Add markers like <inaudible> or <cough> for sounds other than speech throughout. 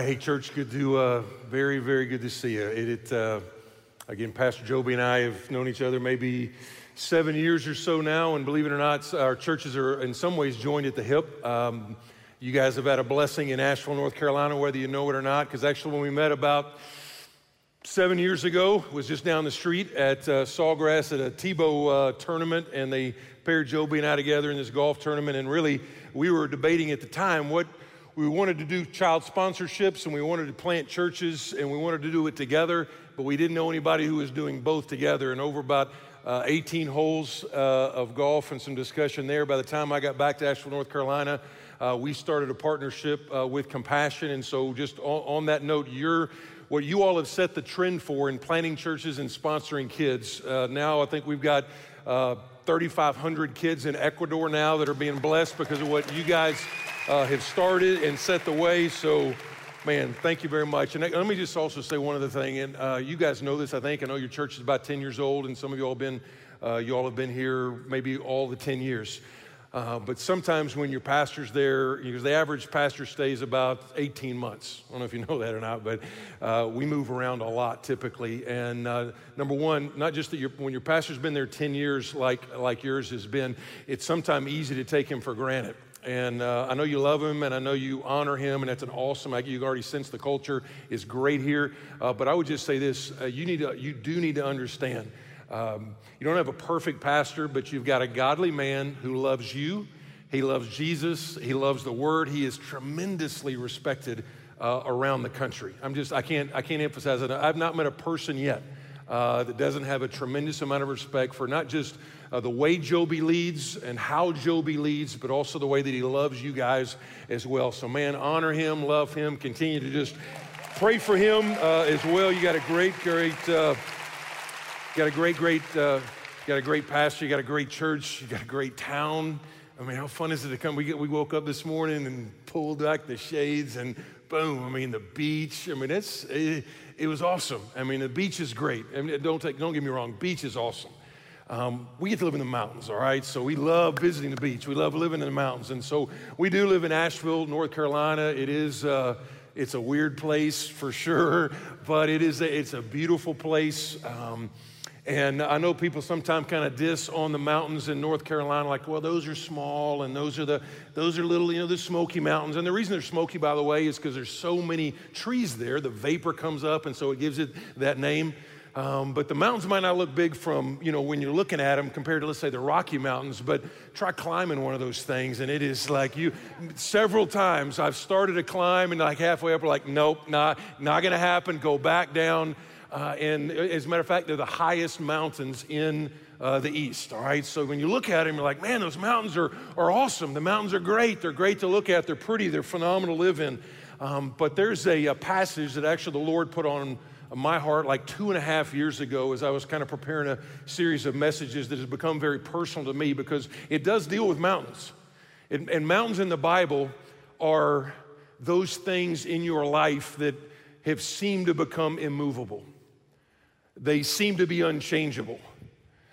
Hey church, good to uh, very, very good to see you. It, it uh, again, Pastor Joby and I have known each other maybe seven years or so now, and believe it or not, our churches are in some ways joined at the hip. Um, you guys have had a blessing in Asheville, North Carolina, whether you know it or not, because actually, when we met about seven years ago, was just down the street at uh, Sawgrass at a Tebow uh, tournament, and they paired Joby and I together in this golf tournament, and really, we were debating at the time what we wanted to do child sponsorships and we wanted to plant churches and we wanted to do it together, but we didn't know anybody who was doing both together. And over about uh, 18 holes uh, of golf and some discussion there, by the time I got back to Asheville, North Carolina, uh, we started a partnership uh, with Compassion. And so, just on, on that note, you're what you all have set the trend for in planting churches and sponsoring kids. Uh, now, I think we've got uh, 3,500 kids in Ecuador now that are being blessed because of what you guys uh, have started and set the way. So, man, thank you very much. And let me just also say one other thing. And uh, you guys know this, I think. I know your church is about 10 years old, and some of you all been, uh, you all have been here maybe all the 10 years. Uh, but sometimes when your pastor's there, because the average pastor stays about 18 months. I don't know if you <laughs> know that or not, but uh, we move around a lot typically. And uh, number one, not just that when your pastor's been there 10 years like, like yours has been, it's sometimes easy to take him for granted. And uh, I know you love him and I know you honor him, and that's an awesome, like you already sense the culture is great here. Uh, but I would just say this uh, you, need to, you do need to understand. Um, you don't have a perfect pastor, but you've got a godly man who loves you. He loves Jesus. He loves the word. He is tremendously respected uh, around the country. I'm just, I can't, I can't emphasize it. I've not met a person yet uh, that doesn't have a tremendous amount of respect for not just uh, the way Joby leads and how Joby leads, but also the way that he loves you guys as well. So, man, honor him, love him, continue to just pray for him uh, as well. You got a great, great, uh, got a great, great, uh, got a great pastor. You got a great church. You got a great town. I mean, how fun is it to come? We, get, we woke up this morning and pulled back the shades and boom, I mean, the beach. I mean, it's, it, it was awesome. I mean, the beach is great. I mean, don't, take, don't get me wrong, beach is awesome. Um, we get to live in the mountains, all right? So we love visiting the beach. We love living in the mountains. And so we do live in Asheville, North Carolina. It is, uh, it's a weird place for sure, <laughs> but it is a, it's a beautiful place. Um, and I know people sometimes kind of diss on the mountains in North Carolina, like, well, those are small and those are the those are little, you know, the Smoky Mountains. And the reason they're smoky, by the way, is because there's so many trees there. The vapor comes up, and so it gives it that name. Um, but the mountains might not look big from, you know, when you're looking at them compared to, let's say, the Rocky Mountains. But try climbing one of those things, and it is like you, several times I've started to climb, and like halfway up, we're like, nope, not, not going to happen. Go back down. Uh, and as a matter of fact, they're the highest mountains in uh, the east, all right? So when you look at them, you're like, man, those mountains are, are awesome. The mountains are great. They're great to look at. They're pretty. They're phenomenal to live in. Um, but there's a, a, passage that actually the Lord put on my heart like two and a half years ago as I was kind of preparing a series of messages that has become very personal to me because it does deal with mountains. It, and mountains in the Bible are those things in your life that have seemed to become immovable they seem to be unchangeable.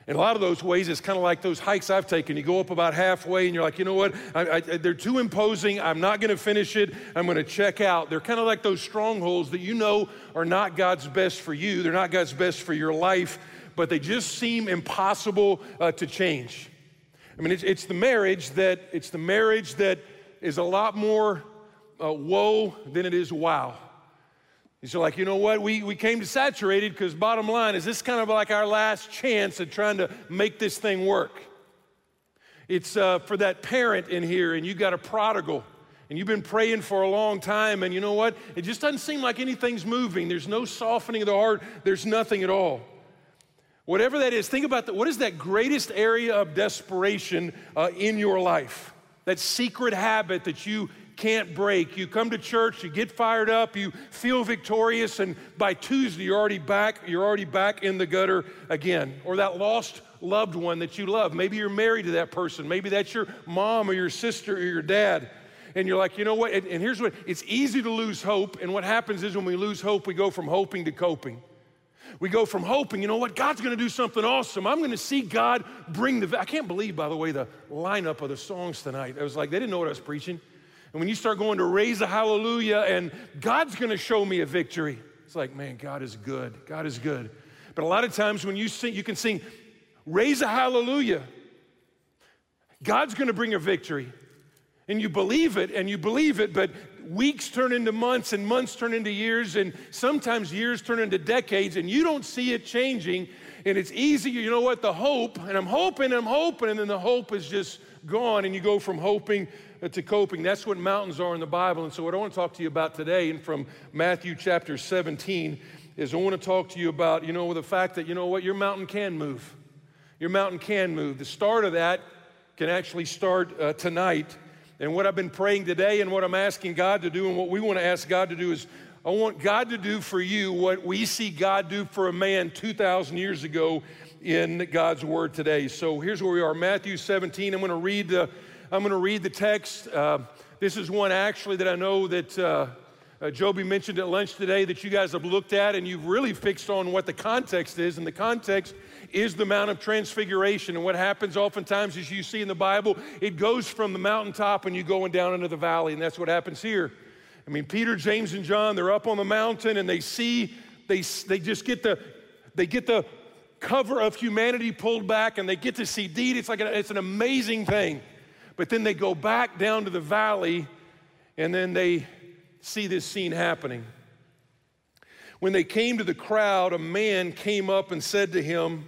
In a lot of those ways, it's kind of like those hikes I've taken. You go up about halfway and you're like, you know what? I, I, they're too imposing. I'm not going to finish it. I'm going to check out. They're kind of like those strongholds that you know are not God's best for you. They're not God's best for your life, but they just seem impossible uh, to change. I mean, it's, it's, the marriage that it's the marriage that is a lot more uh, woe than it is wow. He's like, you know what? We, we came to saturated because bottom line is this kind of like our last chance at trying to make this thing work. It's uh, for that parent in here, and you got a prodigal, and you've been praying for a long time, and you know what? It just doesn't seem like anything's moving. There's no softening of the heart, there's nothing at all. Whatever that is, think about. What is that greatest area of desperation uh, in your life? That secret habit that you can't break. You come to church, you get fired up, you feel victorious, and by Tuesday you're already back, you're already back in the gutter again. Or that lost loved one that you love. Maybe you're married to that person. Maybe that's your mom or your sister or your dad. And you're like, you know what? And, and here's what it's easy to lose hope. And what happens is when we lose hope, we go from hoping to coping. We go from hoping, you know what, God's gonna do something awesome. I'm gonna see God bring the. I can't believe, by the way, the lineup of the songs tonight. I was like, they didn't know what I was preaching. And when you start going to raise a hallelujah and God's gonna show me a victory, it's like, man, God is good. God is good. But a lot of times when you sing, you can sing, raise a hallelujah. God's gonna bring a victory. And you believe it and you believe it, but weeks turn into months and months turn into years and sometimes years turn into decades and you don't see it changing. And it's easy, you know what, the hope, and I'm hoping, I'm hoping, and then the hope is just gone and you go from hoping to coping. That's what mountains are in the Bible. And so, what I want to talk to you about today, and from Matthew chapter 17, is I want to talk to you about, you know, the fact that, you know what, your mountain can move. Your mountain can move. The start of that can actually start uh, tonight. And what I've been praying today and what I'm asking God to do and what we want to ask God to do is I want God to do for you what we see God do for a man 2,000 years ago in God's word today. So here's where we are Matthew 17. I'm going to read the I'm going to read the text. Uh, this is one actually that I know that uh, uh, Joby mentioned at lunch today that you guys have looked at and you've really fixed on what the context is. And the context is the Mount of Transfiguration. And what happens oftentimes, as you see in the Bible, it goes from the mountaintop and you're going down into the valley. And that's what happens here. I mean, Peter, James, and John, they're up on the mountain and they see, they, they just get the, they get the cover of humanity pulled back and they get to see deed. It's like a, it's an amazing thing. But then they go back down to the valley and then they see this scene happening. When they came to the crowd, a man came up and said to him,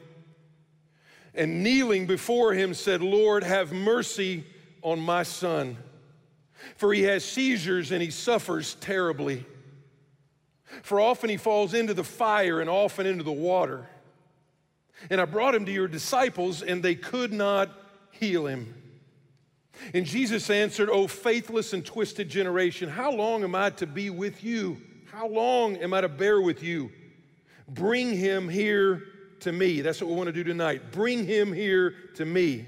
and kneeling before him said, Lord, have mercy on my son, for he has seizures and he suffers terribly. For often he falls into the fire and often into the water. And I brought him to your disciples, and they could not heal him. And Jesus answered, O faithless and twisted generation, how long am I to be with you? How long am I to bear with you? Bring him here to me. That's what we want to do tonight. Bring him here to me.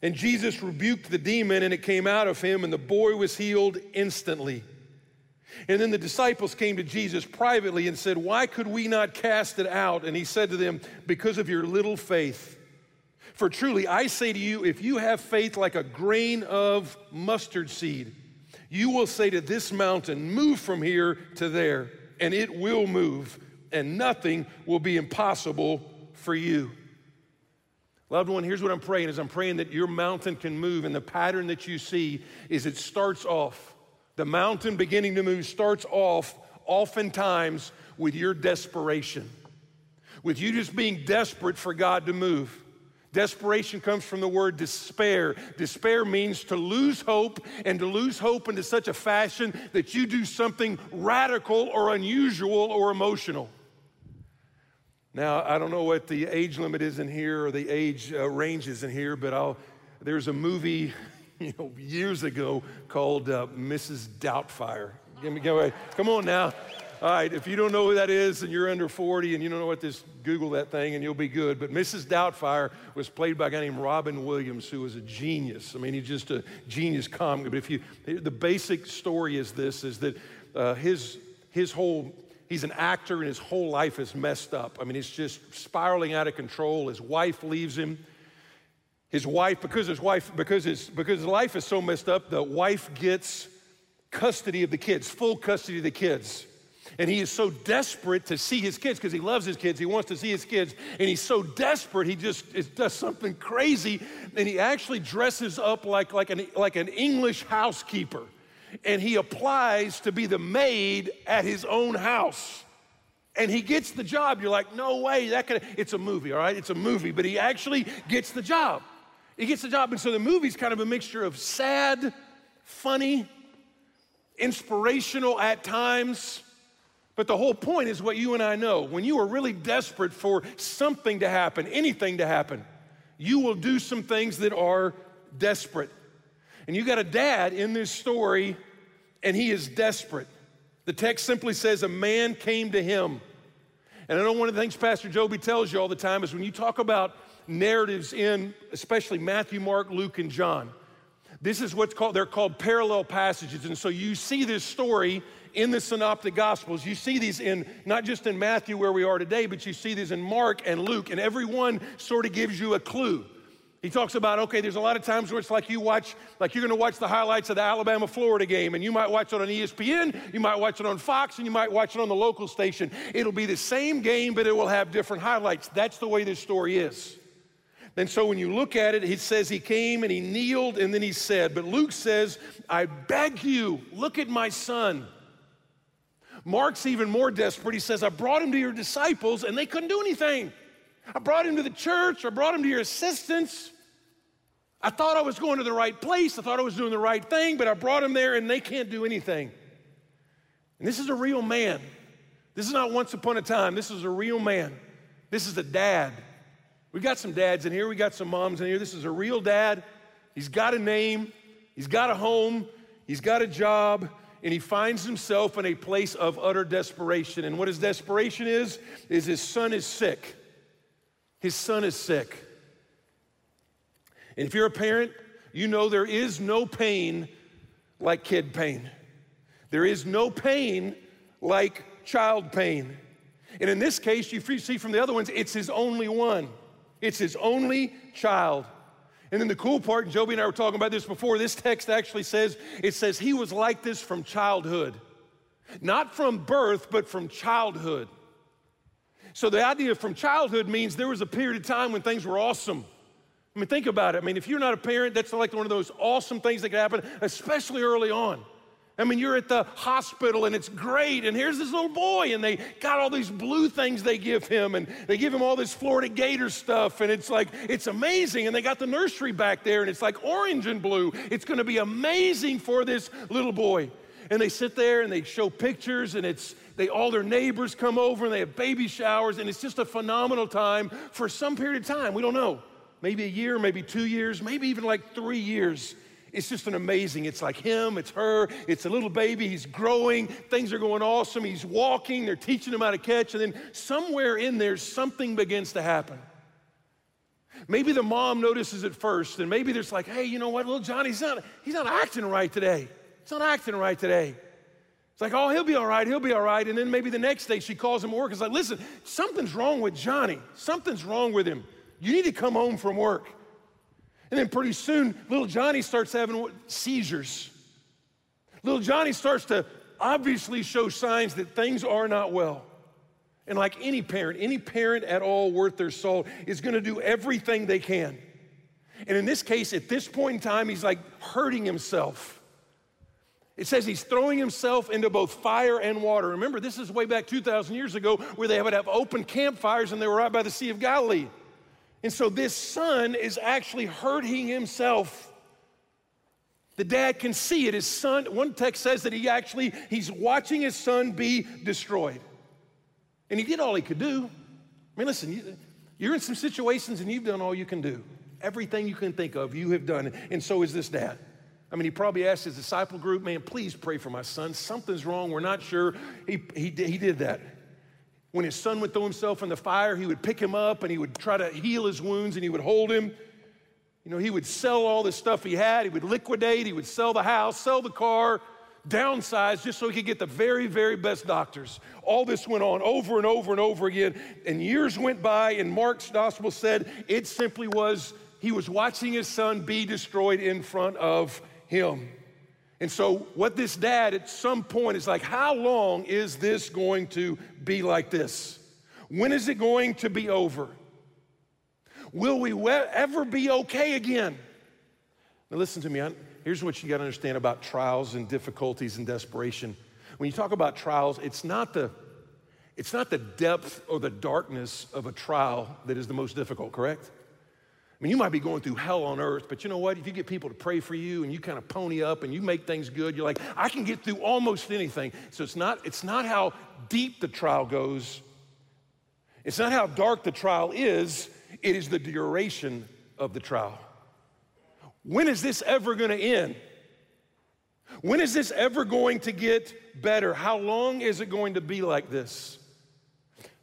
And Jesus rebuked the demon, and it came out of him, and the boy was healed instantly. And then the disciples came to Jesus privately and said, Why could we not cast it out? And he said to them, Because of your little faith. For truly, I say to you, if you have faith like a grain of mustard seed, you will say to this mountain, Move from here to there, and it will move, and nothing will be impossible for you. Loved one, here's what I'm praying is I'm praying that your mountain can move, and the pattern that you see is it starts off. The mountain beginning to move starts off oftentimes with your desperation, with you just being desperate for God to move. Desperation comes from the word despair. Despair means to lose hope and to lose hope into such a fashion that you do something radical or unusual or emotional. Now, I don't know what the age limit is in here or the age uh, range is in here, but I'll, there's a movie <laughs> you know, years ago called uh, Mrs. Doubtfire. Give me, give me, come on now. All right, if you don't know who that is and you're under 40 and you don't know what this, Google that thing and you'll be good. But Mrs. Doubtfire was played by a guy named Robin Williams, who was a genius. I mean, he's just a genius comic. But if you, the basic story is this: is that uh, his his whole he's an actor and his whole life is messed up. I mean, it's just spiraling out of control. His wife leaves him. His wife, because his wife, because his because his life is so messed up, the wife gets custody of the kids, full custody of the kids. And he is so desperate to see his kids because he loves his kids. He wants to see his kids. And he's so desperate, he just does something crazy. And he actually dresses up like, like, an, like an English housekeeper. And he applies to be the maid at his own house. And he gets the job. You're like, no way, that could, it's a movie, all right? It's a movie, but he actually gets the job. He gets the job. And so the movie's kind of a mixture of sad, funny, inspirational at times but the whole point is what you and I know. When you are really desperate for something to happen, anything to happen, you will do some things that are desperate. And you got a dad in this story, and he is desperate. The text simply says, A man came to him. And I know one of the things Pastor Joby tells you all the time is when you talk about narratives in, especially Matthew, Mark, Luke, and John, this is what's called, they're called parallel passages. And so you see this story in the synoptic gospels. You see these in not just in Matthew where we are today, but you see these in Mark and Luke, and every one sort of gives you a clue. He talks about, okay, there's a lot of times where it's like you watch, like you're gonna watch the highlights of the Alabama Florida game, and you might watch it on ESPN, you might watch it on Fox, and you might watch it on the local station. It'll be the same game, but it will have different highlights. That's the way this story is. And so when you look at it, he says he came and he kneeled and then he said, but Luke says, I beg you, look at my son. Mark's even more desperate. He says, I brought him to your disciples and they couldn't do anything. I brought him to the church, I brought him to your assistants. I thought I was going to the right place, I thought I was doing the right thing, but I brought him there and they can't do anything. And this is a real man. This is not once upon a time, this is a real man. This is a dad. We got some dads in here, we got some moms in here. This is a real dad. He's got a name, he's got a home, he's got a job, and he finds himself in a place of utter desperation. And what his desperation is, is his son is sick. His son is sick. And if you're a parent, you know there is no pain like kid pain. There is no pain like child pain. And in this case, you see from the other ones, it's his only one. It's his only child. And then the cool part, and Joby and I were talking about this before, this text actually says, it says he was like this from childhood. Not from birth, but from childhood. So the idea from childhood means there was a period of time when things were awesome. I mean, think about it. I mean, if you're not a parent, that's like one of those awesome things that can happen, especially early on. I mean, you're at the hospital and it's great, and here's this little boy, and they got all these blue things they give him, and they give him all this Florida Gator stuff, and it's like, it's amazing. And they got the nursery back there, and it's like orange and blue. It's gonna be amazing for this little boy. And they sit there and they show pictures, and it's they all their neighbors come over and they have baby showers, and it's just a phenomenal time for some period of time. We don't know. Maybe a year, maybe two years, maybe even like three years. It's just an amazing. It's like him, it's her, it's a little baby. He's growing, things are going awesome. He's walking, they're teaching him how to catch, and then somewhere in there, something begins to happen. Maybe the mom notices it first, and maybe there's like, hey, you know what, little Johnny's not, he's not acting right today. He's not acting right today. It's like, oh, he'll be all right, he'll be all right. And then maybe the next day she calls him to work. It's like, listen, something's wrong with Johnny. Something's wrong with him. You need to come home from work. And then pretty soon, little Johnny starts having seizures. Little Johnny starts to obviously show signs that things are not well. And like any parent, any parent at all worth their salt is gonna do everything they can. And in this case, at this point in time, he's like hurting himself. It says he's throwing himself into both fire and water. Remember, this is way back 2,000 years ago where they would have open campfires and they were right by the Sea of Galilee. And so this son is actually hurting himself. The dad can see it. His son, one text says that he actually, he's watching his son be destroyed. And he did all he could do. I mean, listen, you're in some situations and you've done all you can do. Everything you can think of, you have done. And so is this dad. I mean, he probably asked his disciple group, man, please pray for my son. Something's wrong. We're not sure. He, he, he did that. When his son would throw himself in the fire, he would pick him up and he would try to heal his wounds and he would hold him. You know, he would sell all the stuff he had. He would liquidate. He would sell the house, sell the car, downsize just so he could get the very, very best doctors. All this went on over and over and over again. And years went by, and Mark's gospel said it simply was he was watching his son be destroyed in front of him. And so, what this dad at some point is like, how long is this going to be like this? When is it going to be over? Will we ever be okay again? Now, listen to me. Here's what you got to understand about trials and difficulties and desperation. When you talk about trials, it's not the it's not the depth or the darkness of a trial that is the most difficult, correct? Mean, you might be going through hell on earth, but you know what? If you get people to pray for you and you kind of pony up and you make things good, you're like, I can get through almost anything. So it's not, it's not how deep the trial goes. It's not how dark the trial is, it is the duration of the trial. When is this ever going to end? When is this ever going to get better? How long is it going to be like this?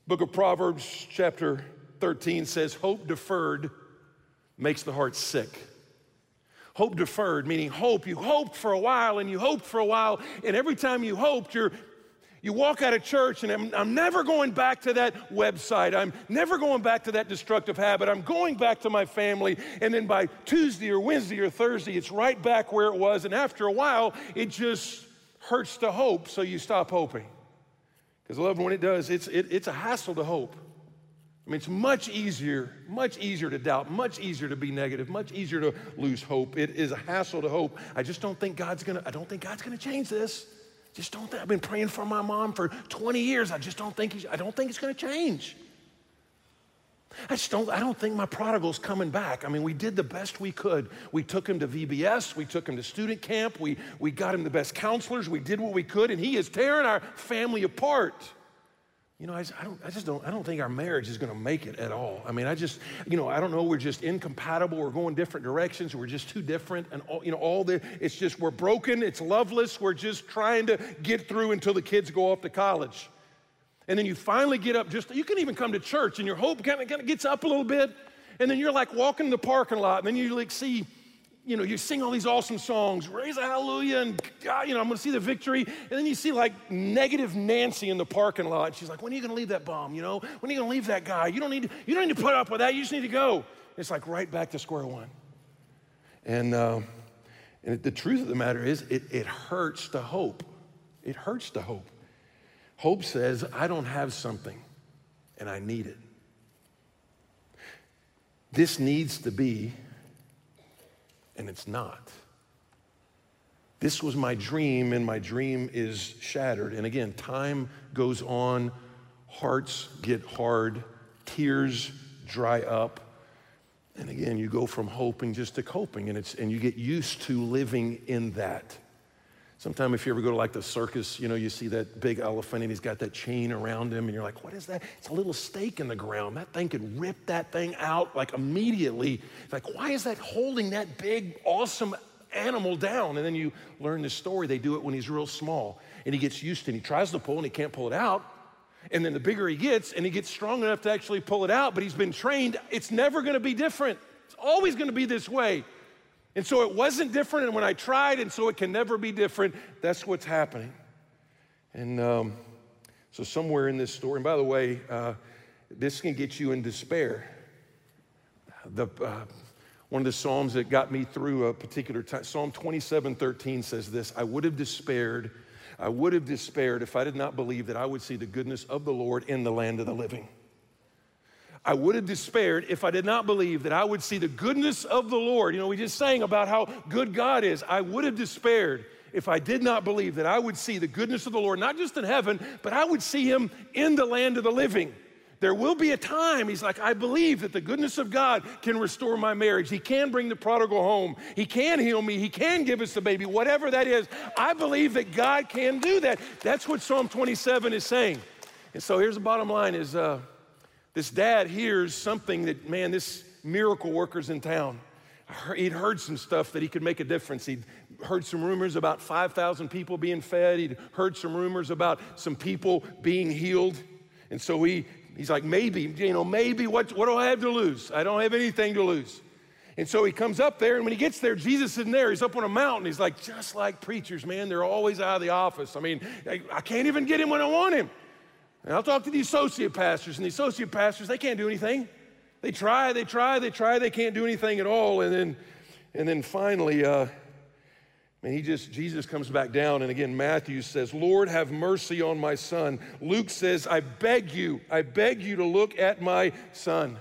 Book of Proverbs, chapter 13 says, Hope deferred makes the heart sick. Hope deferred, meaning hope. You hoped for a while and you hoped for a while, and every time you hoped, you're You walk out of church, and I'm, I'm, never going back to that website. I'm never going back to that destructive habit. I'm going back to my family. And then by Tuesday or Wednesday or Thursday, it's right back where it was. And after a while, it just hurts to hope, so you stop hoping. Because, loved when it does, it's, it, it's a hassle to hope. I mean, it's much easier, much easier to doubt, much easier to be negative, much easier to lose hope. It is a hassle to hope. I just don't think God's gonna, I don't think God's gonna change this. Just don't think, I've been praying for my mom for 20 years. I just don't think he's, I don't think it's to change. I just don't, I don't think my prodigal's coming back. I mean, we did the best we could. We took him to VBS, we took him to student camp, we, we got him the best counselors, we did what we could, and he is tearing our family apart. You know, I, I, don't, I just don't, I don't think our marriage is going to make it at all. I mean, I just, you know, I don't know, we're just incompatible, we're going different directions, we're just too different, and all, you know, all the, it's just, we're broken, it's loveless, we're just trying to get through until the kids go off to college. And then you finally get up just, you can even come to church and your hope kind of, kind of gets up a little bit, and then you're like walking in the parking lot, and then you like see you know, you sing all these awesome songs, raise a hallelujah, and God, you know, I'm gonna see the victory. And then you see like negative Nancy in the parking lot. She's like, when are you gonna leave that bum? You know, when are you gonna leave that guy? You don't need to, you don't need to put up with that. You just need to go. It's like right back to square one. And, uh, and the truth of the matter is, it, it hurts to hope. It hurts to hope. Hope says, I don't have something and I need it. This needs to be and it's not. This was my dream, and my dream is shattered. And again, time goes on, hearts get hard, tears dry up. And again, you go from hoping just to coping, and, it's, and you get used to living in that. Sometimes if you ever go to like the circus, you know, you see that big elephant and he's got that chain around him and you're like, what is that? It's a little stake in the ground. That thing could rip that thing out like immediately. It's like, why is that holding that big, awesome animal down? And then you learn the story. They do it when he's real small and he gets used to it. He tries to pull and he can't pull it out. And then the bigger he gets and he gets strong enough to actually pull it out, but he's been trained, it's never gonna be different. It's always gonna be this way. And so it wasn't different, and when I tried, and so it can never be different, that's what's happening. And um, so, somewhere in this story, and by the way, uh, this can get you in despair. The, uh, one of the Psalms that got me through a particular time, Psalm 27 13 says this I would have despaired, I would have despaired if I did not believe that I would see the goodness of the Lord in the land of the living. I would have despaired if I did not believe that I would see the goodness of the Lord. You know, we just sang about how good God is. I would have despaired if I did not believe that I would see the goodness of the Lord, not just in heaven, but I would see him in the land of the living. There will be a time, he's like, I believe that the goodness of God can restore my marriage. He can bring the prodigal home. He can heal me. He can give us the baby, whatever that is. I believe that God can do that. That's what Psalm 27 is saying. And so here's the bottom line is, uh, this dad hears something that, man, this miracle worker's in town. He'd heard some stuff that he could make a difference. He'd heard some rumors about 5,000 people being fed. He'd heard some rumors about some people being healed. And so he, he's like, maybe, you know, maybe what, what do I have to lose? I don't have anything to lose. And so he comes up there, and when he gets there, Jesus isn't there. He's up on a mountain. He's like, just like preachers, man, they're always out of the office. I mean, I, I can't even get him when I want him. And I'll talk to the associate pastors, and the associate pastors, they can't do anything. They try, they try, they try, they can't do anything at all. And then, and then finally, uh, and he just, Jesus comes back down, and again, Matthew says, Lord, have mercy on my son. Luke says, I beg you, I beg you to look at my son.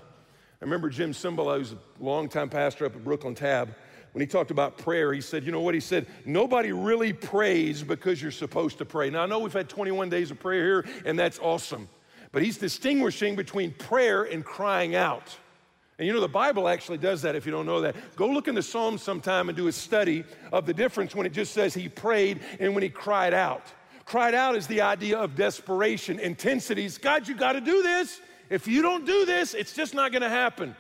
I remember Jim Cymbala, who's a longtime pastor up at Brooklyn Tab when he talked about prayer, he said, You know what? He said, Nobody really prays because you're supposed to pray. Now, I know we've had 21 days of prayer here, and that's awesome. But he's distinguishing between prayer and crying out. And you know, the Bible actually does that if you don't know that. Go look in the Psalms sometime and do a study of the difference when it just says he prayed and when he cried out. Cried out is the idea of desperation, intensities. God, you got to do this. If you don't do this, it's just not going to happen.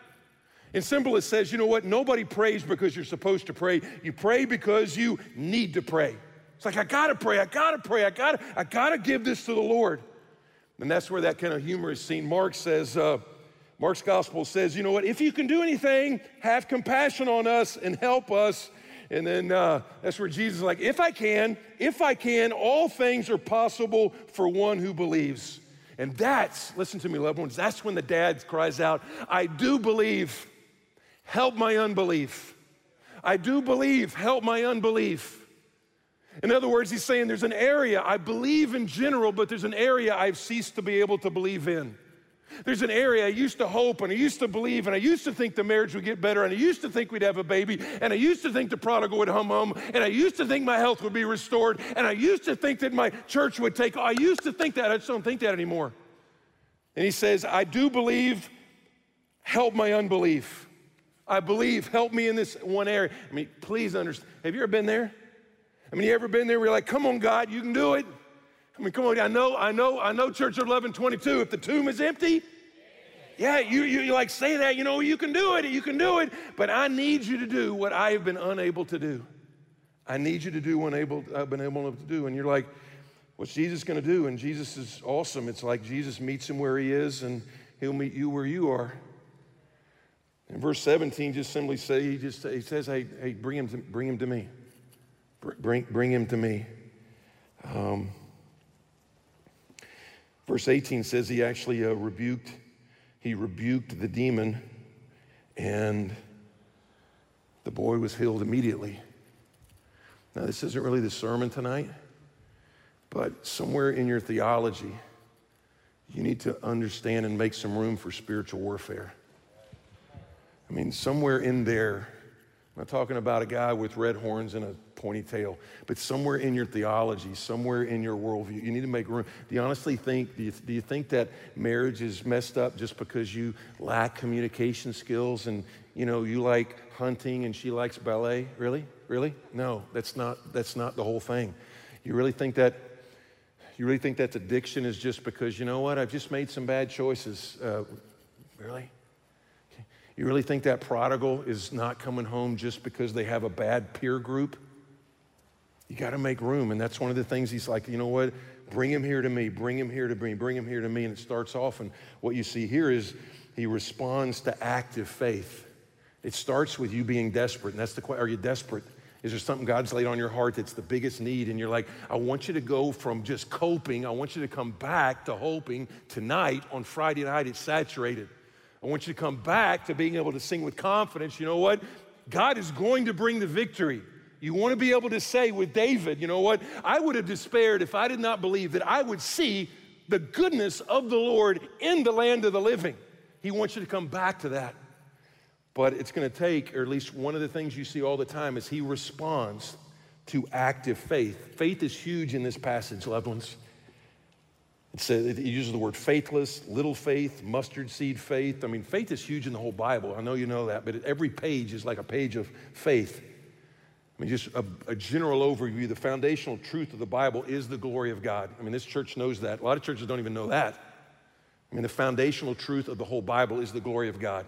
In simple, it says, you know what? Nobody prays because you're supposed to pray. You pray because you need to pray. It's like, I gotta pray, I gotta pray, I gotta, I gotta give this to the Lord. And that's where that kind of humor is seen. Mark says, uh, Mark's gospel says, you know what? If you can do anything, have compassion on us and help us. And then uh, that's where Jesus is like, if I can, if I can, all things are possible for one who believes. And that's, listen to me, loved ones, that's when the dad cries out, I do believe, help my unbelief. I do believe, help my unbelief. In other words, he's saying there's an area I believe in general, but there's an area I've ceased to be able to believe in. There's an area I used to hope and I used to believe and I used to think the marriage would get better and I used to think we'd have a baby and I used to think the prodigal would hum home and I used to think my health would be restored and I used to think that my church would take, I used to think that. I just don't think that anymore. And he says, I do believe, help my unbelief. I believe, help me in this one area. I mean, please understand. Have you ever been there? I mean, you ever been there where you're like, come on, God, you can do it? I mean, come on, I know, I know, I know, Church of 1122, if the tomb is empty, yeah, you, you, you like say that, you know, you can do it, you can do it, but I need you to do what I have been unable to do. I need you to do what I've been able to do. And you're like, what's Jesus going to do? And Jesus is awesome. It's like Jesus meets him where he is, and he'll meet you where you are. In verse 17, just simply say, he just he says, hey, hey, bring him to, bring him to me. Bring, bring him to me. Um, verse 18 says he actually uh, rebuked, he rebuked the demon, and the boy was healed immediately. Now, this isn't really the sermon tonight, but somewhere in your theology, you need to understand and make some room for spiritual warfare. I mean, somewhere in there, I'm not talking about a guy with red horns and a pointy tail, but somewhere in your theology, somewhere in your worldview, you need to make room. Do you honestly think, do you, do you think that marriage is messed up just because you lack communication skills and, you know, you like hunting and she likes ballet? Really? Really? No, that's not, that's not the whole thing. You really think that you really think that addiction is just because, you know what, I've just made some bad choices? Uh, really? You really think that prodigal is not coming home just because they have a bad peer group? You got to make room. And that's one of the things he's like, you know what? Bring him here to me. Bring him here to me. Bring him here to me. And it starts off. And what you see here is he responds to active faith. It starts with you being desperate. And that's the question Are you desperate? Is there something God's laid on your heart that's the biggest need? And you're like, I want you to go from just coping, I want you to come back to hoping tonight on Friday night, it's saturated. I want you to come back to being able to sing with confidence. You know what? God is going to bring the victory. You want to be able to say with David, you know what? I would have despaired if I did not believe that I would see the goodness of the Lord in the land of the living. He wants you to come back to that. But it's going to take, or at least one of the things you see all the time, is he responds to active faith. Faith is huge in this passage, loved ones. It, it uses the word faithless, little faith, mustard seed faith. I mean, faith is huge in the whole Bible. I know you know that, but every page is like a page of faith. I mean, just a, a, general overview. The foundational truth of the Bible is the glory of God. I mean, this church knows that. A lot of churches don't even know that. I mean, the foundational truth of the whole Bible is the glory of God.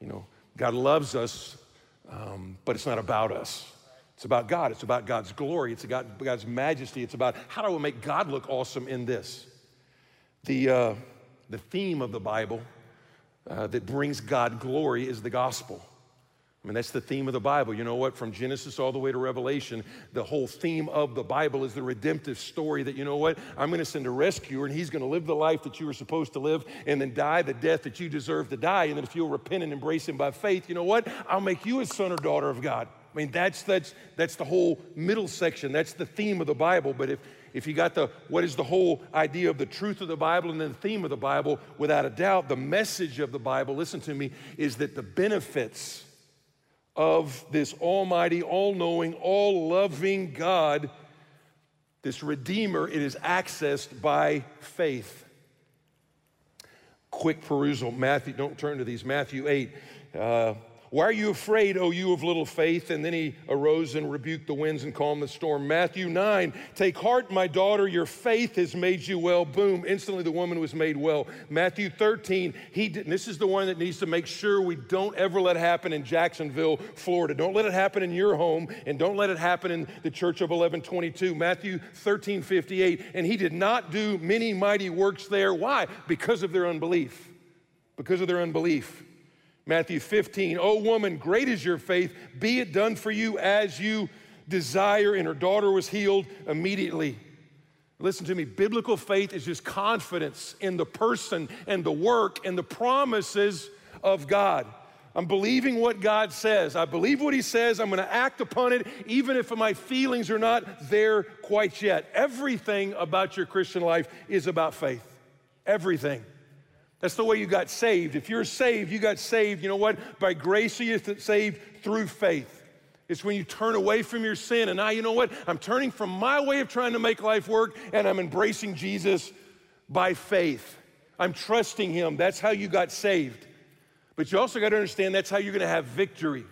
You know, God loves us, um, but it's not about us. It's about God. It's about God's glory. It's about God's majesty. It's about how do I make God look awesome in this? The, uh, the theme of the Bible uh, that brings God glory is the gospel. I mean, that's the theme of the Bible. You know what? From Genesis all the way to Revelation, the whole theme of the Bible is the redemptive story that, you know what? I'm going to send a rescuer and he's going to live the life that you were supposed to live and then die the death that you deserve to die. And then if you'll repent and embrace him by faith, you know what? I'll make you a son or daughter of God. I mean, that's, that's, that's the whole middle section. That's the theme of the Bible. But if, if you got the what is the whole idea of the truth of the Bible and then the theme of the Bible, without a doubt, the message of the Bible, listen to me, is that the benefits of this almighty, all knowing, all loving God, this Redeemer, it is accessed by faith. Quick perusal, Matthew, don't turn to these, Matthew 8. Uh, why are you afraid, O you of little faith? And then he arose and rebuked the winds and calmed the storm. Matthew 9, take heart, my daughter, your faith has made you well. Boom, instantly the woman was made well. Matthew 13, he did, this is the one that needs to make sure we don't ever let happen in Jacksonville, Florida. Don't let it happen in your home, and don't let it happen in the church of 1122. Matthew 13, 58, and he did not do many mighty works there. Why? Because of their unbelief. Because of their unbelief. Matthew 15, O woman, great is your faith, be it done for you as you desire. And her daughter was healed immediately. Listen to me, biblical faith is just confidence in the person and the work and the promises of God. I'm believing what God says. I believe what He says. I'm going to act upon it, even if my feelings are not there quite yet. Everything about your Christian life is about faith. Everything. That's the way you got saved. If you're saved, you got saved, you know what? By grace, you saved through faith. It's when you turn away from your sin and now, you know what? I'm turning from my way of trying to make life work and I'm embracing Jesus by faith. I'm trusting Him. That's how you got saved. But you also got to understand that's how you're going to have victory.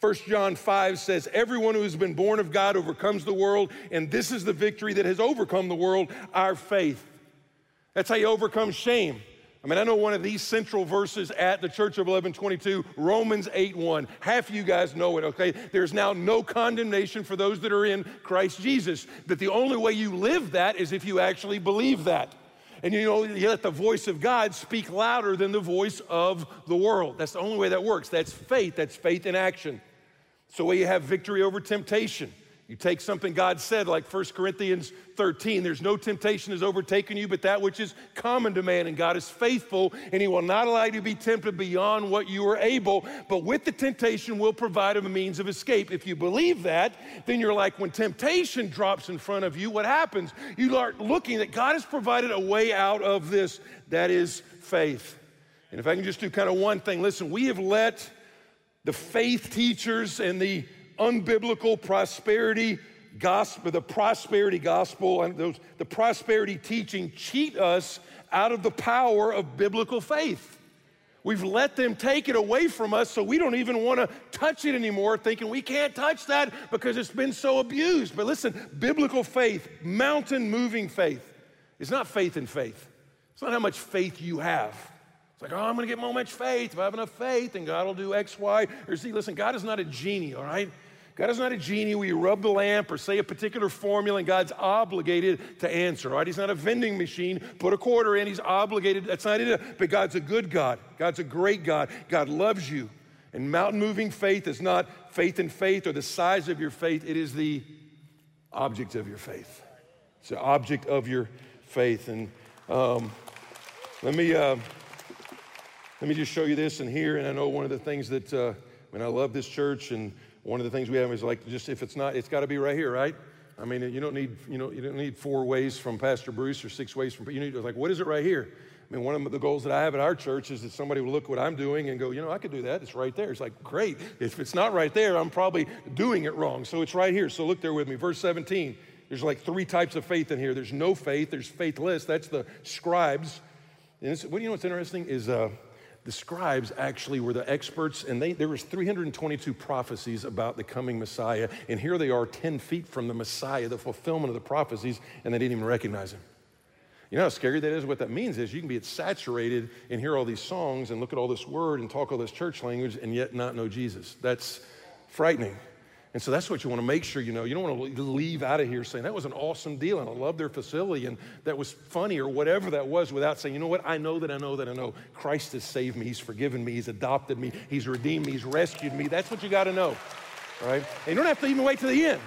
1 John 5 says, Everyone who has been born of God overcomes the world, and this is the victory that has overcome the world, our faith. That's how you overcome shame. I mean, I know one of these central verses at the Church of 1122, Romans 8 1. Half of you guys know it, okay? There's now no condemnation for those that are in Christ Jesus. That the only way you live that is if you actually believe that. And you know, you let the voice of God speak louder than the voice of the world. That's the only way that works. That's faith. That's faith in action. So, way you have victory over temptation. You take something God said, like 1 Corinthians 13, there's no temptation has overtaken you, but that which is common to man. And God is faithful, and He will not allow you to be tempted beyond what you are able, but with the temptation will provide a means of escape. If you believe that, then you're like, when temptation drops in front of you, what happens? You start looking that God has provided a way out of this. That is faith. And if I can just do kind of one thing, listen, we have let the faith teachers and the unbiblical prosperity gospel, the prosperity gospel and those, the prosperity teaching cheat us out of the power of biblical faith. We've let them take it away from us, so we don't even want to touch it anymore, thinking we can't touch that because it's been so abused. But listen, biblical faith, mountain moving faith, is not faith in faith. It's not how much faith you have. It's like, oh, I'm going to get more much faith. If I have enough faith, then God will do X, Y, or Z. Listen, God is not a genie, all right? God is not a genie where you rub the lamp or say a particular formula and God's obligated to answer, right? He's not a vending machine. Put a quarter in, he's obligated. That's not it. But God's a good God. God's a great God. God loves you. And mountain moving faith is not faith in faith or the size of your faith, it is the object of your faith. It's the object of your faith. And um, let me. Uh, let me just show you this and here. And I know one of the things that, uh, I mean, I love this church, and one of the things we have is like just if it's not, it's got to be right here, right? I mean, you don't need, you know, you don't need four ways from Pastor Bruce or six ways from, you need, like, what is it right here? I mean, one of the goals that I have at our church is that somebody will look what I'm doing and go, you know, I could do that. It's right there. It's like, great. If it's not right there, I'm probably doing it wrong. So it's right here. So look there with me. Verse 17. There's like three types of faith in here. There's no faith. There's faithless. That's the scribes. And what do you know what's interesting is uh, the scribes actually were the experts and they, there was 322 prophecies about the coming messiah and here they are 10 feet from the messiah the fulfillment of the prophecies and they didn't even recognize him. You know how scary that is? What that means is you can be saturated and hear all these songs and look at all this word and talk all this church language and yet not know jesus. That's frightening and so that's what you want to make sure you know. You don't want to leave out of here saying that was an awesome deal and I love their facility and that was funny or whatever that was without saying, you know what, I know that I know that I know Christ has saved me, He's forgiven me, He's adopted me, He's redeemed me, He's rescued me. That's what you got to know, right? And you don't have to even wait to the end.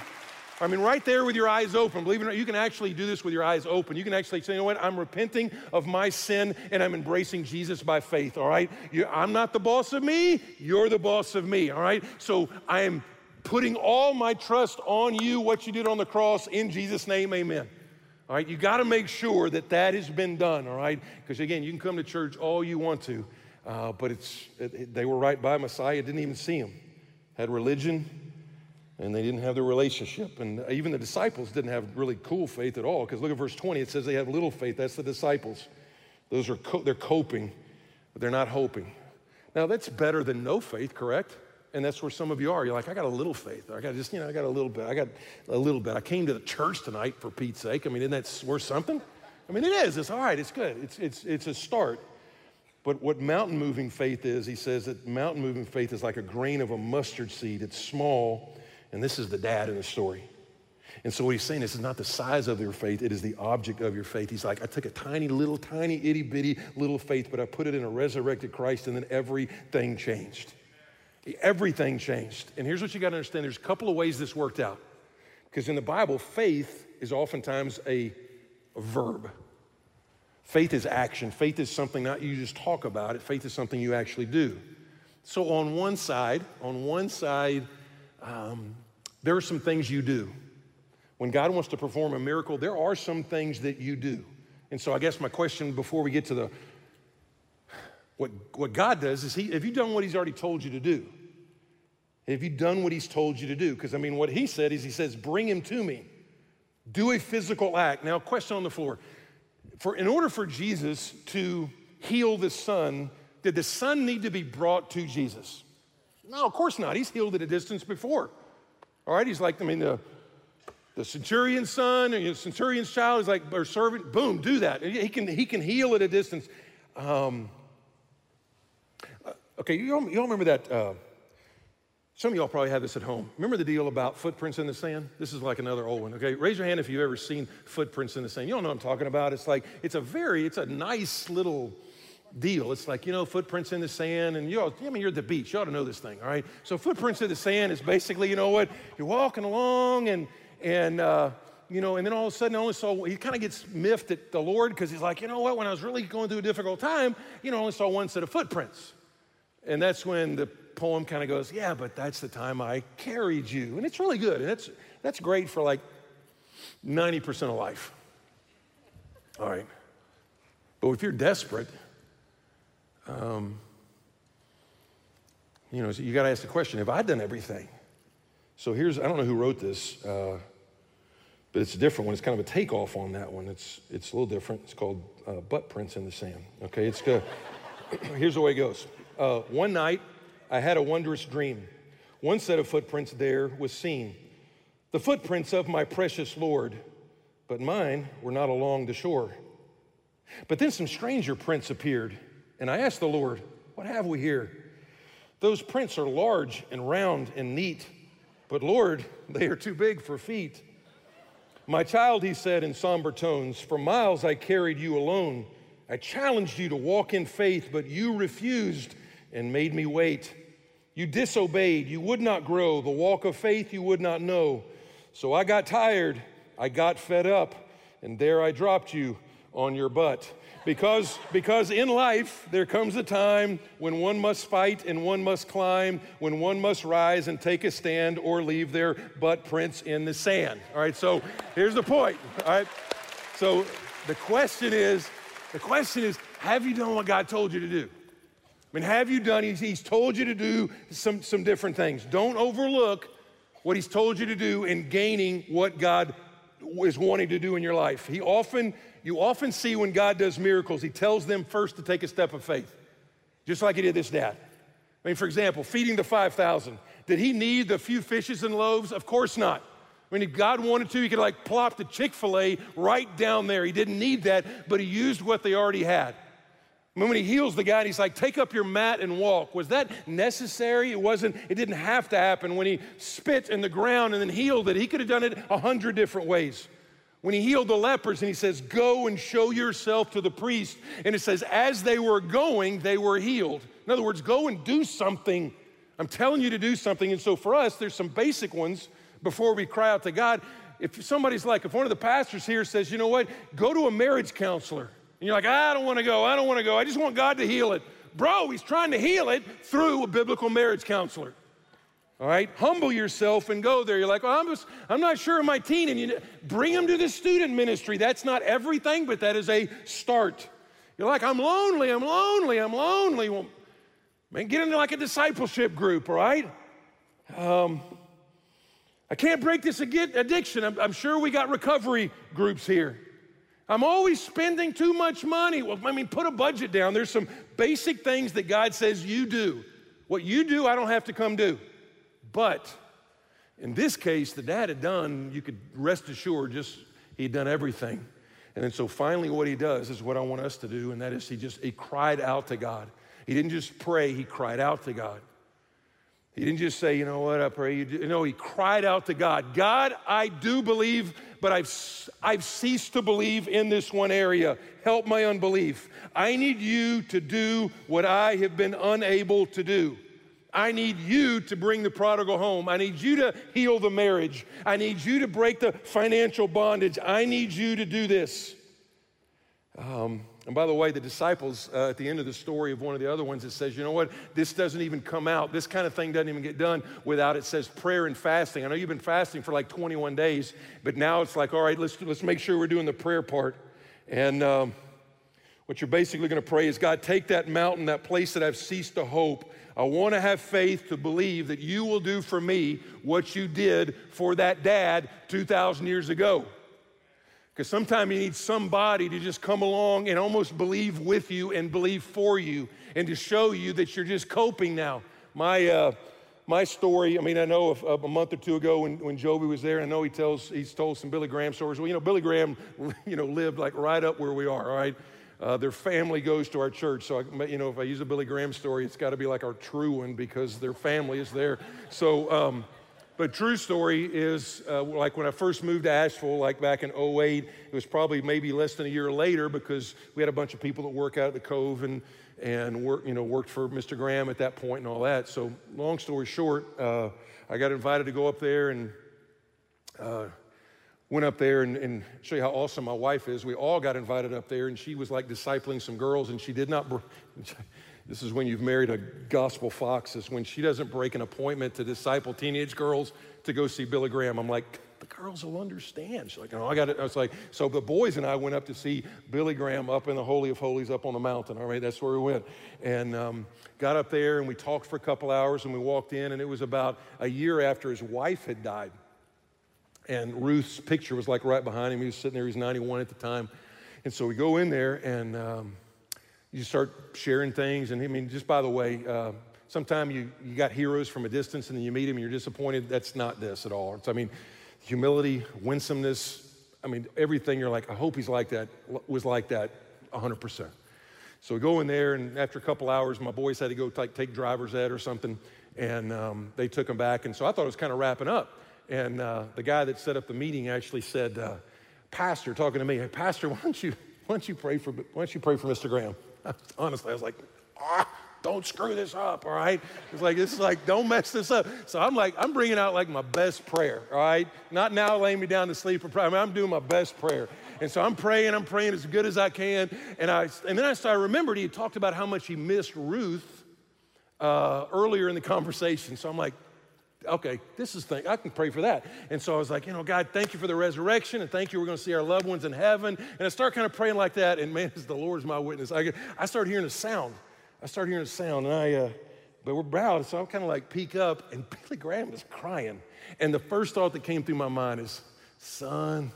I mean, right there with your eyes open, believe it or not, you can actually do this with your eyes open. You can actually say, you know what, I'm repenting of my sin and I'm embracing Jesus by faith, all right? You, I'm not the boss of me, you're the boss of me, all right? So I am putting all my trust on you, what you did on the cross, in Jesus' name, amen. All right, you got to make sure that that has been done, all right? Because again, you can come to church all you want to, uh, but it's, it, they were right by Messiah, didn't even see him. Had religion, and they didn't have the relationship. And even the disciples didn't have really cool faith at all, because look at verse 20, it says they have little faith. That's the disciples. Those are, co- they're coping, but they're not hoping. Now, that's better than no faith, correct? And that's where some of you are. You're like, I got a little faith. I got just, you know, I got a little bit. I got a little bit. I came to the church tonight for Pete's sake. I mean, isn't that worth something? I mean, it is. It's all right. It's good. It's, it's, it's a start. But what mountain moving faith is, he says that mountain moving faith is like a grain of a mustard seed. It's small, and this is the dad in the story. And so what he's saying is, it's not the size of your faith, it is the object of your faith. He's like, I took a tiny little, tiny itty bitty little faith, but I put it in a resurrected Christ, and then everything changed. Everything changed. And here's what you got to understand there's a couple of ways this worked out. Because in the Bible, faith is oftentimes a, verb. Faith is action. Faith is something not you just talk about it, faith is something you actually do. So on one side, on one side, um, there are some things you do. When God wants to perform a miracle, there are some things that you do. And so I guess my question before we get to the what, what God does is he have you done what he's already told you to do? Have you done what he's told you to do? Because I mean, what he said is he says, bring him to me. Do a physical act. Now, question on the floor. For in order for Jesus to heal the son, did the son need to be brought to Jesus? No, of course not. He's healed at a distance before. All right, he's like, I mean, the, the centurion's son and the centurion's child is like, or servant, boom, do that. He can, he can heal at a distance. Um, uh, okay, you all, you all remember that? Uh, some of y'all probably have this at home. Remember the deal about footprints in the sand? This is like another old one, okay? Raise your hand if you've ever seen footprints in the sand. You don't know what I'm talking about. It's like, it's a very, it's a nice little deal. It's like, you know, footprints in the sand, and you all, I mean, you're at the beach. You ought to know this thing, all right? So, footprints in the sand is basically, you know what? You're walking along, and, and, uh, you know, and then all of a sudden, I only saw, he kind of gets miffed at the Lord because he's like, you know what? When I was really going through a difficult time, you know, I only saw one set of footprints. And that's when the poem kind of goes, Yeah, but that's the time I carried you. And it's really good. And that's, that's great for like 90% of life. All right. But if you're desperate, um, you know, you got to ask the question Have I done everything? So here's, I don't know who wrote this, uh, but it's a different one. It's kind of a takeoff on that one. It's, it's a little different. It's called uh, Butt Prints in the Sand. Okay, it's good. <coughs> here's the way it goes. Uh, one night, I had a wondrous dream. One set of footprints there was seen, the footprints of my precious Lord, but mine were not along the shore. But then some stranger prints appeared, and I asked the Lord, What have we here? Those prints are large and round and neat, but Lord, they are too big for feet. My child, he said in somber tones, for miles I carried you alone. I challenged you to walk in faith, but you refused and made me wait. You disobeyed. You would not grow. The walk of faith you would not know. So I got tired. I got fed up. And there I dropped you on your butt. Because, because in life, there comes a time when one must fight and one must climb, when one must rise and take a stand or leave their butt prints in the sand. All right, so here's the point. All right, so the question is the question is have you done what God told you to do? I mean, have you done? He's, he's told you to do some, some different things. Don't overlook what he's told you to do in gaining what God is wanting to do in your life. He often, you often see when God does miracles, he tells them first to take a step of faith, just like he did this dad. I mean, for example, feeding the 5,000. Did he need the few fishes and loaves? Of course not. I mean, if God wanted to, he could like plop the Chick fil A right down there. He didn't need that, but he used what they already had. When he heals the guy and he's like, take up your mat and walk. Was that necessary? It wasn't, it didn't have to happen. When he spit in the ground and then healed it, he could have done it a hundred different ways. When he healed the lepers and he says, Go and show yourself to the priest. And it says, As they were going, they were healed. In other words, go and do something. I'm telling you to do something. And so for us, there's some basic ones before we cry out to God. If somebody's like, if one of the pastors here says, You know what, go to a marriage counselor. And you're like, I don't want to go. I don't want to go. I just want God to heal it. Bro, he's trying to heal it through a biblical marriage counselor. All right, humble yourself and go there. You're like, well, I'm, just, I'm not sure of my teen. And you bring them to the student ministry. That's not everything, but that is a start. You're like, I'm lonely, I'm lonely, I'm lonely. Well, man, get into like a discipleship group, all right? Um, I can't break this addiction. I'm, I'm sure we got recovery groups here. I'm always spending too much money. Well, I mean, put a budget down. There's some basic things that God says you do. What you do, I don't have to come do. But in this case, the dad had done, you could rest assured, just he'd done everything. And then so finally, what he does is what I want us to do, and that is he just he cried out to God. He didn't just pray, he cried out to God. He didn't just say, you know what, I pray you do. No, he cried out to God God, I do believe, but I've, I've ceased to believe in this one area. Help my unbelief. I need you to do what I have been unable to do. I need you to bring the prodigal home. I need you to heal the marriage. I need you to break the financial bondage. I need you to do this. Um, and by the way, the disciples, uh, at the end of the story of one of the other ones, it says, you know what? This doesn't even come out. This kind of thing doesn't even get done without it says prayer and fasting. I know you've been fasting for like 21 days, but now it's like, all right, let's, let's make sure we're doing the prayer part. And um, what you're basically going to pray is, God, take that mountain, that place that I've ceased to hope. I want to have faith to believe that you will do for me what you did for that dad 2,000 years ago. Because sometimes you need somebody to just come along and almost believe with you and believe for you and to show you that you're just coping now. My, uh, my story, I mean, I know of, of a month or two ago when, when Joby was there, I know he tells, he's told some Billy Graham stories. Well, you know, Billy Graham, <laughs> you know, lived like right up where we are, all right? Uh, their family goes to our church. So, I, you know, if I use a Billy Graham story, it's got to be like our true one because their family is there. So, um, but true story is uh, like when I first moved to Asheville, like back in 08, it was probably maybe less than a year later because we had a bunch of people that work out at the Cove and, and work, you know, worked for Mr. Graham at that point and all that. So long story short, uh, I got invited to go up there and uh, went up there and, and, show you how awesome my wife is. We all got invited up there and she was like discipling some girls and she did not... <laughs> This is when you've married a gospel fox, is when she doesn't break an appointment to disciple teenage girls to go see Billy Graham. I'm like, the girls will understand. She's like, oh, I got it. I was like, so the boys and I went up to see Billy Graham up in the Holy of Holies up on the mountain. All right, that's where we went. And um, got up there and we talked for a couple hours and we walked in, and it was about a year after his wife had died. And Ruth's picture was like right behind him. He was sitting there, he was 91 at the time. And so we go in there and um, you start sharing things. And I mean, just by the way, uh, sometimes you, you got heroes from a distance and then you meet them and you're disappointed. That's not this at all. It's, I mean, humility, winsomeness, I mean, everything you're like, I hope he's like that, was like that 100%. So we go in there, and after a couple hours, my boys had to go take, take driver's ed or something, and um, they took them back. And so I thought it was kind of wrapping up. And uh, the guy that set up the meeting actually said, uh, Pastor, talking to me, hey, Pastor, why don't you, why don't you pray for, why don't you pray for Mr. Graham? <laughs> Honestly, I was like, ah, don't screw this up, all right? It's like, is like, don't mess this up. So I'm like, I'm bringing out like my best prayer, all right? Not now laying me down to sleep. I mean, I'm doing my best prayer. And so I'm praying, I'm praying as good as I can. And, I, and then I, started, I remembered he talked about how much he missed Ruth uh, earlier in the conversation. So I'm like, okay, this is thing. I can pray for that. And so I was like, you know, God, thank you for the resurrection, and thank you. We're going to see our loved ones in heaven. And I start kind of praying like that. And man, <laughs> the Lord's my witness. I, I started hearing a sound. I started hearing a sound, and I, uh, but we're bowed, so I'm kind of like peek up, and <laughs> Billy Graham is crying. And the first thought that came through my mind is, son,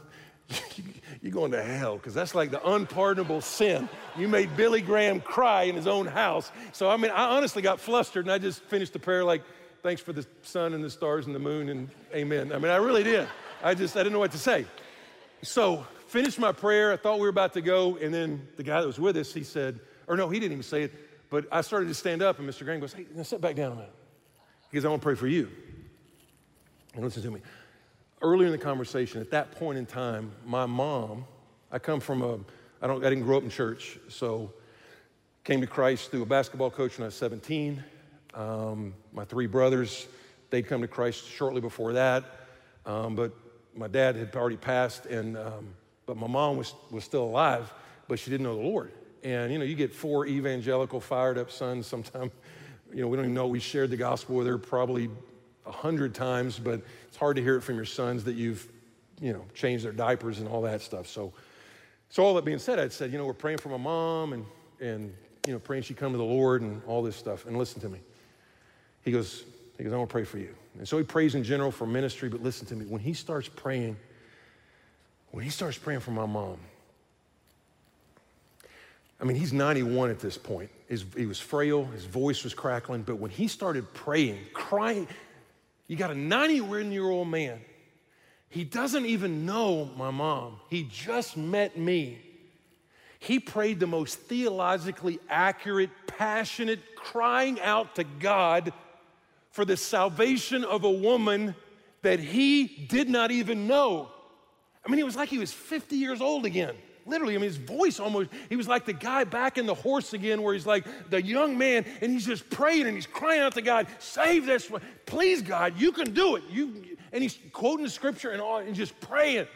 <laughs> you're going to hell because that's like the unpardonable sin. You made Billy Graham cry in his own house. So, I mean, I honestly got flustered and I just finished the prayer like, thanks for the sun and the stars and the moon and amen. I mean, I really did. I just, I didn't know what to say. So, finished my prayer. I thought we were about to go. And then the guy that was with us, he said, or no, he didn't even say it, but I started to stand up and Mr. Graham goes, hey, sit back down a minute. Because I want to pray for you. And listen to me. Earlier in the conversation, at that point in time, my mom, I come from a, I don't, I didn't grow up in church, so came to Christ through a basketball coach when I was 17. Um, my three brothers, they'd come to Christ shortly before that, um, but my dad had already passed, and um, but my mom was was still alive, but she didn't know the Lord. And you know, you get four evangelical, fired up sons. Sometimes, <laughs> you know, we don't even know we shared the gospel with her probably a hundred times, but it's hard to hear it from your sons that you've, you know, changed their diapers and all that stuff. So, so all that being said, I'd said, you know, we're praying for my mom and and you know, praying she come to the Lord and all this stuff. And listen to me. He goes, he goes, I want to pray for you. And so he prays in general for ministry, but listen to me. When he starts praying, when he starts praying for my mom, I mean, he's 91 at this point. His, he was frail, his voice was crackling, but when he started praying, crying, you got a 91 year old man. He doesn't even know my mom. He just met me. He prayed the most theologically accurate, passionate, crying out to God for the salvation of a woman that he did not even know. I mean, it was like he was 50 years old again. Literally, I mean, his voice almost, he was like the guy back in the horse again, where he's like the young man, and he's just praying and he's crying out to God, save this one. Please, God, you can do it. You, and he's quoting the scripture and, all, and just praying.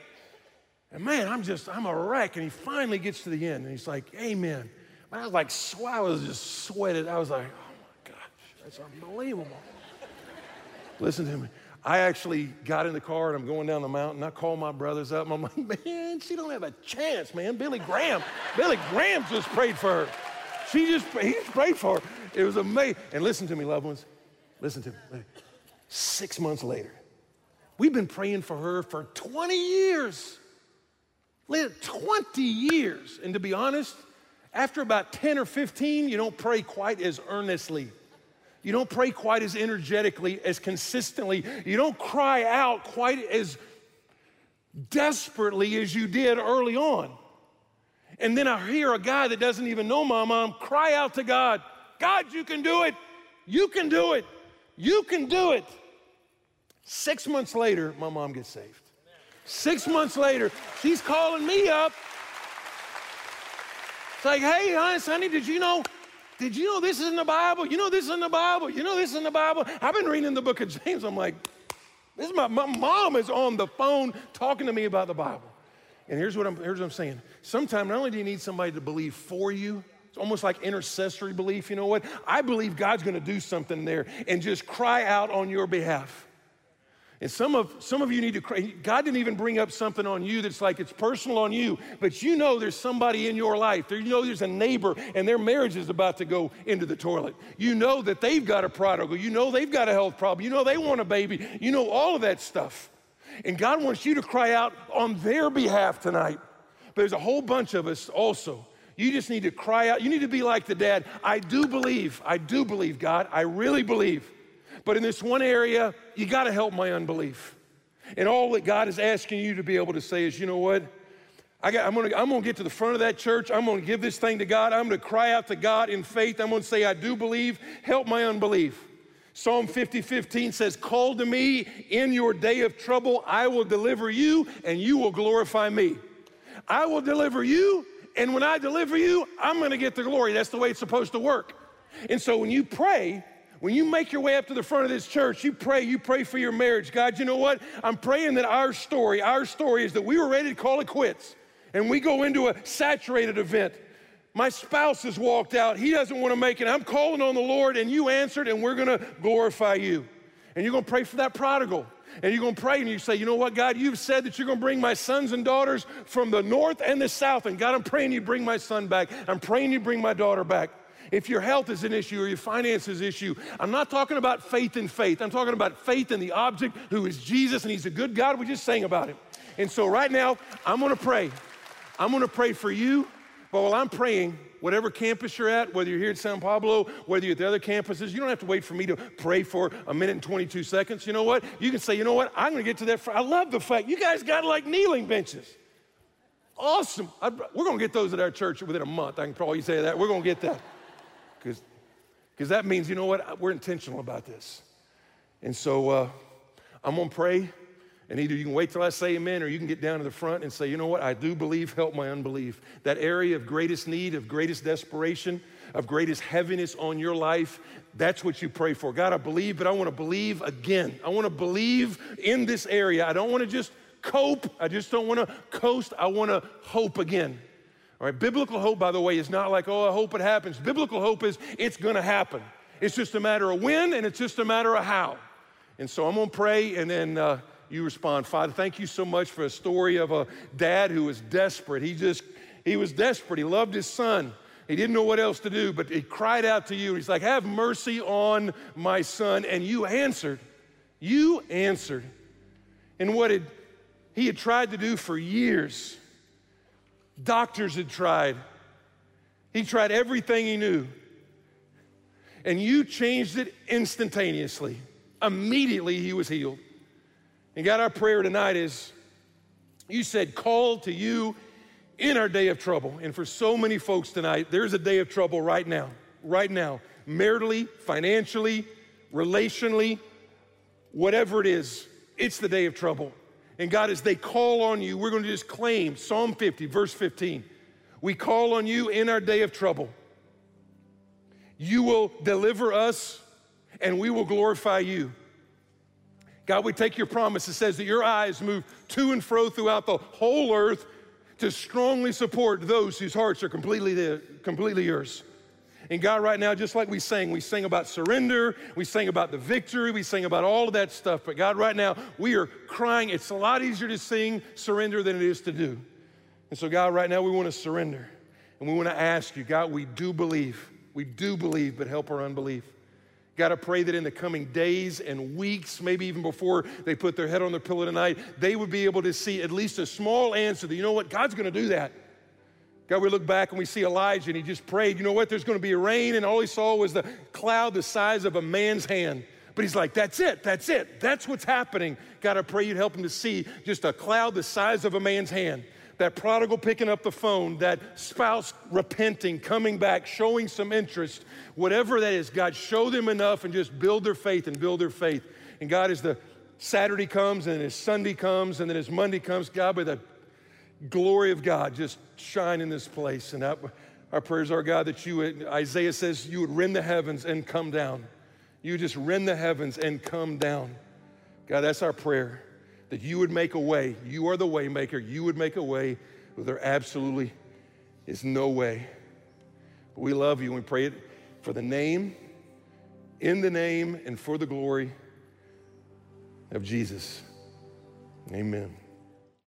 And man, I'm just, I'm a wreck. And he finally gets to the end and he's like, Amen. I was like, I was just sweated. I was like, oh my gosh, that's unbelievable. Listen to me. I actually got in the car and I'm going down the mountain. I call my brothers up. I'm like, <laughs> man, she don't have a chance, man. Billy Graham, Billy Graham just prayed for her. She just, he just prayed for her. It was amazing. And listen to me, loved ones. Listen to me. Six months later, we've been praying for her for 20 years. 20 years. And to be honest, after about 10 or 15, you don't pray quite as earnestly. You don't pray quite as energetically, as consistently. You don't cry out quite as desperately as you did early on. And then I hear a guy that doesn't even know my mom cry out to God, God, you can do it. You can do it. You can do it. Six months later, my mom gets saved. Six months later, she's calling me up. It's like, hey, honey, honey, did you know did you know this is in the Bible? You know this is in the Bible? You know this is in the Bible? I've been reading the book of James. I'm like, this is my, my mom is on the phone talking to me about the Bible. And here's what I'm, here's what I'm saying. Sometimes not only do you need somebody to believe for you, it's almost like intercessory belief. You know what? I believe God's going to do something there and just cry out on your behalf. And some of, some of you need to cry. God didn't even bring up something on you that's like it's personal on you, but you know there's somebody in your life. You know there's a neighbor and their marriage is about to go into the toilet. You know that they've got a prodigal. You know they've got a health problem. You know they want a baby. You know all of that stuff. And God wants you to cry out on their behalf tonight. But there's a whole bunch of us also. You just need to cry out. You need to be like the dad. I do believe. I do believe, God. I really believe but in this one area, you got to help my unbelief. And all that God is asking you to be able to say is, you know what? I I'm, gonna, I'm gonna get to the front of that church. I'm gonna give this thing to God. I'm gonna cry out to God in faith. I'm gonna say, I do believe. Help my unbelief. Psalm 50, 15 says, Call to me in your day of trouble. I will deliver you and you will glorify me. I will deliver you, and when I deliver you, I'm gonna get the glory. That's the way it's supposed to work. And so when you pray, when you make your way up to the front of this church, you pray, you pray for your marriage. God, you know what? I'm praying that our story, our story is that we were ready to call it quits and we go into a saturated event. My spouse has walked out. He doesn't want to make it. I'm calling on the Lord and you answered and we're going to glorify you. And you're going to pray for that prodigal. And you're going to pray and you say, you know what, God, you've said that you're going to bring my sons and daughters from the north and the south. And God, I'm praying you bring my son back. I'm praying you bring my daughter back if your health is an issue or your finances issue, I'm not talking about faith in faith. I'm talking about faith in the object who is Jesus and he's a good God. We just sang about him. And so right now, I'm going to pray. I'm going to pray for you. But while I'm praying, whatever campus you're at, whether you're here at San Pablo, whether you're at the other campuses, you don't have to wait for me to pray for a minute and 22 seconds. You know what? You can say, you know what? I'm going to get to that. I love the fact you guys got like kneeling benches. Awesome. I, we're going to get those at our church within a month. I can probably say that. We're going to get that because that means, you know what, we're intentional about this. And so uh, I'm going to pray, and either you can wait till I say amen or you can get down to the front and say, you know what, I do believe, help my unbelief. That area of greatest need, of greatest desperation, of greatest heaviness on your life, that's what you pray for. God, I believe, but I want to believe again. I want to believe in this area. I don't want to just cope, I just don't want to coast, I want to hope again. All right, biblical hope, by the way, is not like, oh, I hope it happens. Biblical hope is it's gonna happen. It's just a matter of when and it's just a matter of how. And so I'm gonna pray and then uh, you respond. Father, thank you so much for a story of a dad who was desperate. He just, he was desperate. He loved his son. He didn't know what else to do, but he cried out to you. He's like, Have mercy on my son. And you answered. You answered. And what had, he had tried to do for years Doctors had tried. He tried everything he knew. And you changed it instantaneously. Immediately, he was healed. And God, our prayer tonight is you said, call to you in our day of trouble. And for so many folks tonight, there's a day of trouble right now, right now, maritally, financially, relationally, whatever it is, it's the day of trouble. And God, as they call on you, we're going to just claim Psalm 50, verse 15. We call on you in our day of trouble. You will deliver us and we will glorify you. God, we take your promise. It says that your eyes move to and fro throughout the whole earth to strongly support those whose hearts are completely, completely yours. And God, right now, just like we sang, we sing about surrender, we sing about the victory, we sing about all of that stuff. But God, right now, we are crying. It's a lot easier to sing surrender than it is to do. And so, God, right now, we want to surrender. And we want to ask you, God, we do believe. We do believe, but help our unbelief. Got to pray that in the coming days and weeks, maybe even before they put their head on their pillow tonight, they would be able to see at least a small answer that, you know what, God's going to do that. God, we look back and we see Elijah and he just prayed, you know what, there's going to be a rain, and all he saw was the cloud the size of a man's hand. But he's like, that's it, that's it, that's what's happening. God, I pray you'd help him to see just a cloud the size of a man's hand. That prodigal picking up the phone, that spouse repenting, coming back, showing some interest, whatever that is, God, show them enough and just build their faith and build their faith. And God, as the Saturday comes and as Sunday comes and then as Monday comes, God, by the glory of God just shine in this place. And our prayers are, God, that you would, Isaiah says, you would rend the heavens and come down. You just rend the heavens and come down. God, that's our prayer, that you would make a way. You are the way maker. You would make a way where there absolutely is no way. We love you and we pray it for the name, in the name, and for the glory of Jesus. Amen.